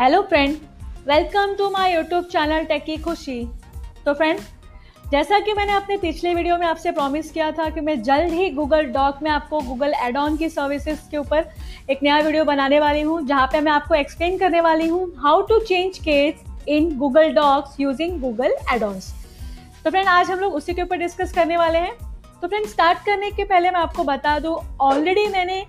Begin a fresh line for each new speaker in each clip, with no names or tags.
Hello friend welcome to my YouTube channel techy Khushi तो friend जैसा कि मैंने अपने पिछले वीडियो में आपसे प्रॉमिस किया था कि मैं जल्द ही गूगल डॉक में आपको गूगल एड ऑन की सर्विसेज़ के ऊपर एक नया वीडियो बनाने वाली हूँ, जहाँ पे मैं आपको एक्सप्लेन करने वाली हूँ how to change case in Google docs using Google add ons तो फ्रेंड आज हम लोग उसी के ऊपर डिस्कस करने वाले हैं। तो फ्रेंड स्टार्ट करने के पहले मैं आपको बता दूँ ऑलरेडी मैंने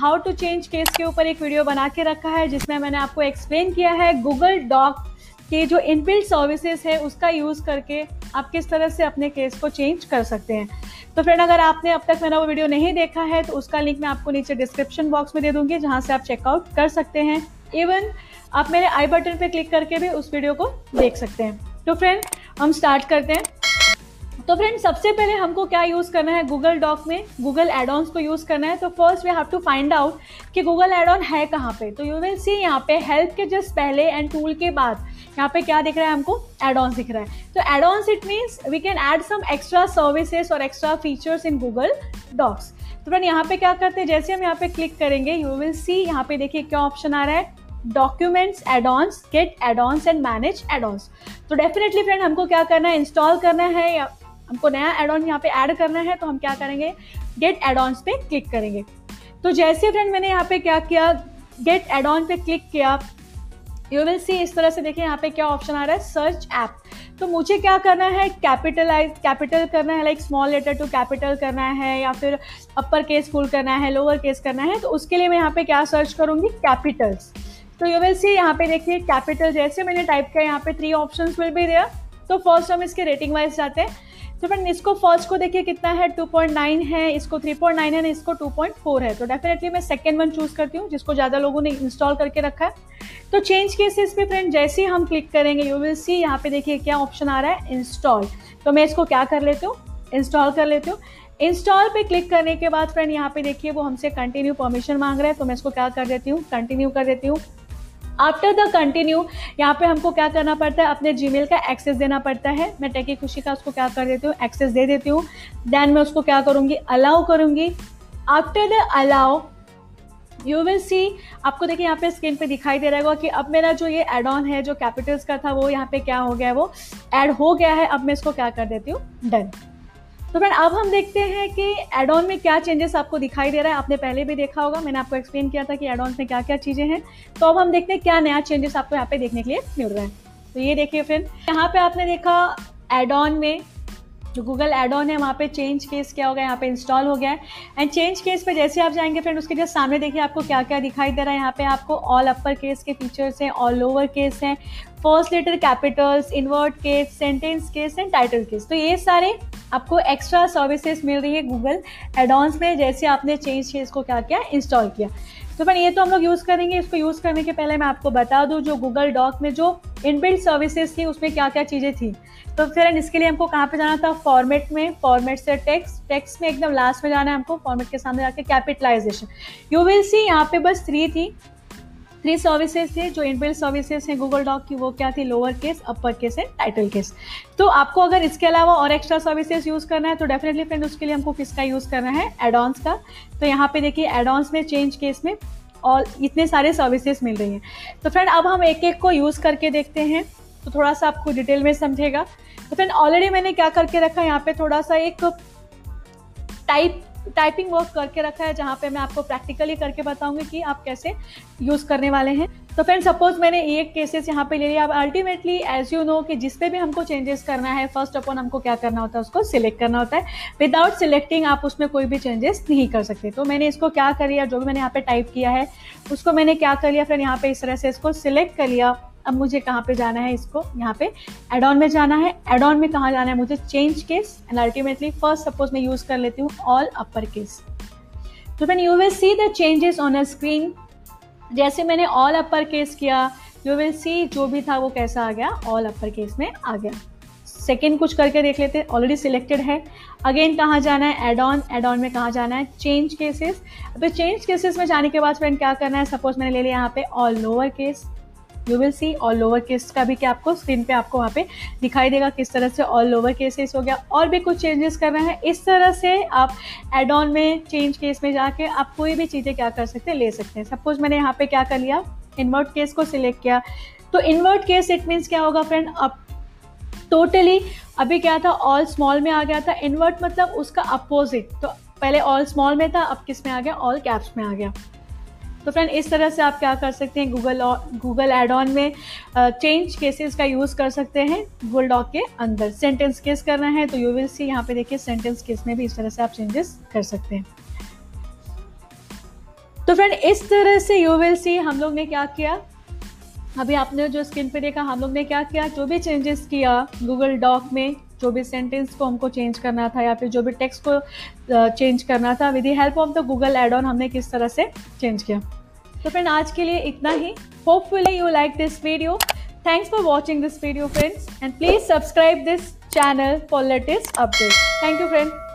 हाउ टू चेंज केस के ऊपर एक वीडियो बना के रखा है, जिसमें मैंने आपको एक्सप्लेन किया है गूगल डॉक के जो इनबिल्ट सर्विसेज़ है, उसका यूज़ करके आप किस तरह से अपने केस को चेंज कर सकते हैं। तो फ्रेंड अगर आपने अब तक मेरा वो वीडियो नहीं देखा है तो उसका लिंक मैं आपको नीचे डिस्क्रिप्शन बॉक्स में दे दूँगी, जहाँ से आप चेकआउट कर सकते हैं। इवन आप मेरे आई बटन पर क्लिक करके भी उस वीडियो को देख सकते हैं। तो फ्रेंड हम स्टार्ट करते हैं। तो फ्रेंड सबसे पहले हमको क्या यूज़ करना है गूगल डॉक में? गूगल एड ऑन को यूज़ करना है। तो first we have to find out कि गूगल एड ऑन है कहाँ पे। तो यू विल सी यहाँ पे हेल्प के जस्ट पहले एंड टूल के बाद यहाँ पे क्या दिख रहा है हमको? एड ऑन दिख रहा है। तो add on it means we can add some extra services और extra features in Google docs तो फ्रेंड यहाँ पे क्या करते हैं? जैसे हम यहाँ पे क्लिक करेंगे यू विल सी यहाँ पे देखिए क्या ऑप्शन आ रहा है। Documents add ons get add ons and manage add ons तो डेफिनेटली फ्रेंड हमको क्या करना है? इंस्टॉल करना है या हमको नया एड ऑन यहाँ पे ऐड करना है तो हम क्या करेंगे? गेट एड ऑन पे क्लिक करेंगे। तो जैसे फ्रेंड मैंने यहाँ पे क्या किया? गेट एड ऑन पे क्लिक किया। यू विल सी इस तरह से देखिए यहाँ पे क्या ऑप्शन आ रहा है? सर्च ऐप तो मुझे क्या करना है? कैपिटलाइज कैपिटल करना है like small letter to capital करना है, या फिर अपर केस फुल करना है लोअर केस करना है तो उसके लिए मैं यहाँ पे क्या सर्च करूँगी? कैपिटल्स तो यू विल सी यहाँ पे देखिए कैपिटल जैसे मैंने टाइप किया, यहाँ पे थ्री ऑप्शन विल भी दिया तो फ़र्स्ट हम इसके रेटिंग वाइज जाते हैं। तो फ्रेंड इसको फ़र्स्ट को देखिए कितना है? 2.9 है, इसको 3.9 है ना इसको 2.4 है। तो डेफिनेटली मैं सेकेंड वन चूज़ करती हूँ, जिसको ज़्यादा लोगों ने इंस्टॉल करके रखा है। तो चेंज केसेस पे फ्रेंड जैसे ही हम क्लिक करेंगे यू विल सी यहाँ पे देखिए क्या ऑप्शन आ रहा है इंस्टॉल तो मैं इसको क्या कर लेती हूँ? इंस्टॉल कर लेती हूँ। इंस्टॉल पे क्लिक करने के बाद फ्रेंड यहाँ पे देखिए वो हमसे कंटिन्यू परमिशन मांग रहा है तो मैं इसको क्या कर देती हूँ? कंटिन्यू कर देती हूँ। आफ्टर द कंटिन्यू यहाँ पे हमको क्या करना पड़ता है? अपने जीमेल का एक्सेस देना पड़ता है। मैं टेकी खुशी का उसको क्या कर देती हूँ? एक्सेस दे देती हूँ। देन मैं उसको क्या करूँगी? अलाउ करूँगी। After the allow you will see आपको देखिए यहाँ पे स्क्रीन पे दिखाई दे रहा होगा कि अब मेरा जो ये एड ऑन है, जो कैपिटल्स का था, वो यहाँ पे क्या हो गया है? वो ऐड हो गया है। अब मैं इसको क्या कर देती हूँ? डन तो फ्रेंड अब हम देखते हैं कि एड ऑन में क्या चेंजेस आपको दिखाई दे रहा है। आपने पहले भी देखा होगा, मैंने आपको एक्सप्लेन किया था कि एड ऑन में क्या क्या चीज़ें हैं। तो अब हम देखते हैं क्या नया चेंजेस आपको यहाँ पे देखने के लिए मिल रहा है। तो ये देखिए फ्रेंड यहाँ पे आपने देखा एड ऑन में जो गूगल एड ऑन है, वहाँ पे चेंज केस क्या हो गया, यहाँ पे इंस्टॉल हो गया है। एंड चेंज केस पे जैसे आप जाएँगे फ्रेंड उसके जस्ट सामने देखिए आपको क्या क्या दिखाई दे रहा है। यहाँ पे आपको ऑल अपर केस के फीचर्स हैं ऑल लोअर केस हैं। First letter capitals invert case sentence case and title case तो ये सारे आपको एक्स्ट्रा सर्विसेज़ मिल रही है गूगल एडॉन्स में, जैसे आपने चेंज केस को क्या किया? इंस्टॉल किया। तो फ्रेंड ये तो हम लोग यूज़ करेंगे, इसको यूज़ करने के पहले मैं आपको बता दूँ जो गूगल डॉक में जो इनबिल्ट सर्विसेज़ थी, उसमें क्या क्या चीज़ें थी। तो फिर इसके लिए हमको कहाँ पे जाना था? फॉर्मेट में फॉर्मेट से टेक्स्ट टेक्स्ट में एकदम लास्ट में जाना है हमको फॉर्मेट के सामने जाके कैपिटलाइजेशन यू विल सी यहाँ पे बस थ्री थी। थ्री सर्विसेज़ थे, जो इनबिल्ट सर्विसेज़ हैं गूगल डॉक की, वो क्या थी? Lower case upper case and title case तो आपको अगर इसके अलावा और एक्स्ट्रा सर्विसेज़ यूज़ करना है तो डेफिनेटली फ्रेंड उसके लिए हमको किसका यूज़ करना है? एडॉन्स का. तो यहाँ पे देखिए एडॉन्स में चेंज केस में और इतने सारे सर्विसेज़ मिल रही हैं. तो फ्रेंड अब हम एक एक को यूज़ करके देखते हैं. तो थोड़ा सा आपको डिटेल में समझेगा. तो फ्रेंड ऑलरेडी मैंने क्या करके रखा? यहाँ पे थोड़ा सा एक टाइप टाइपिंग वर्क करके रखा है, जहाँ पे मैं आपको प्रैक्टिकली करके बताऊँगी कि आप कैसे यूज़ करने वाले हैं। तो फ्रेंड सपोज़ मैंने एक केसेस यहाँ पे ले लिया। अब अल्टीमेटली एज यू नो कि जिस पे भी हमको चेंजेस करना है फ़र्स्ट अपन हमको क्या करना होता है, उसको सिलेक्ट करना होता है। विदाउट सिलेक्टिंग आप उसमें कोई भी चेंजेस नहीं कर सकते। तो मैंने इसको क्या कर लिया? जो भी मैंने यहाँ पे टाइप किया है, उसको मैंने क्या कर लिया? फ्रेंड यहाँ पे इस तरह से इसको सिलेक्ट कर लिया। अब मुझे कहाँ पे जाना है इसको? यहाँ पे एड ऑन में जाना है। एड ऑन में कहाँ जाना है? मुझे change case and ultimately first suppose मैं यूज़ कर लेती हूँ ऑल अपर केस तो when you will see the changes on a screen जैसे मैंने ऑल अपर केस किया यू विल सी जो भी था वो कैसा आ गया? ऑल अपर केस में आ गया। सेकेंड कुछ करके देख लेते हैं। ऑलरेडी सिलेक्टेड है। अगेन कहाँ जाना है? एड ऑन एड ऑन में कहाँ जाना है? चेंज केसेस तो चेंज केसेस में जाने के बाद फ्रेंड क्या करना है? सपोज़ मैंने ले लिया यहाँ पे all lower case you will see all lower case का भी क्या आपको स्क्रीन पे आपको वहाँ पे दिखाई देगा किस तरह से ऑल लोअर केसेस हो गया। और भी कुछ चेंजेस करना है। इस तरह से आप एड ऑन में चेंज केस में जाके आप कोई भी चीज़ें क्या कर सकते हैं, ले सकते हैं। सपोज़ मैंने यहाँ पे क्या कर लिया इन्वर्ट केस को सिलेक्ट किया। तो इन्वर्ट केस इट मीन्स क्या होगा फ्रेंड अब टोटली अभी क्या था ऑल स्मॉल में आ गया था। इन्वर्ट मतलब उसका अपोजिट तो पहले ऑल स्मॉल में था, अब किसमें आ गया? ऑल कैप्स में आ गया। तो फ्रेंड इस तरह से आप क्या कर सकते हैं? गूगल गूगल एड ऑन में चेंज केसेस का यूज़ कर सकते हैं। गूगल डॉक के अंदर सेंटेंस केस करना है तो यू विल सी यहाँ पे देखिए सेंटेंस केस में भी इस तरह से आप चेंजेस कर सकते हैं। तो फ्रेंड इस तरह से यू विल सी हम लोग ने क्या किया? अभी आपने जो स्क्रीन पे देखा, हम लोग ने क्या किया? जो भी चेंजेस किया गूगल डॉक में जो भी सेंटेंस को हमको चेंज करना था या फिर जो भी टेक्स्ट को चेंज करना था with help of the Google add on हमने किस तरह से चेंज किया। तो फ्रेंड आज के लिए इतना ही। Hopefully you like this video thanks for watching this video friends and please subscribe this channel for latest update thank you friend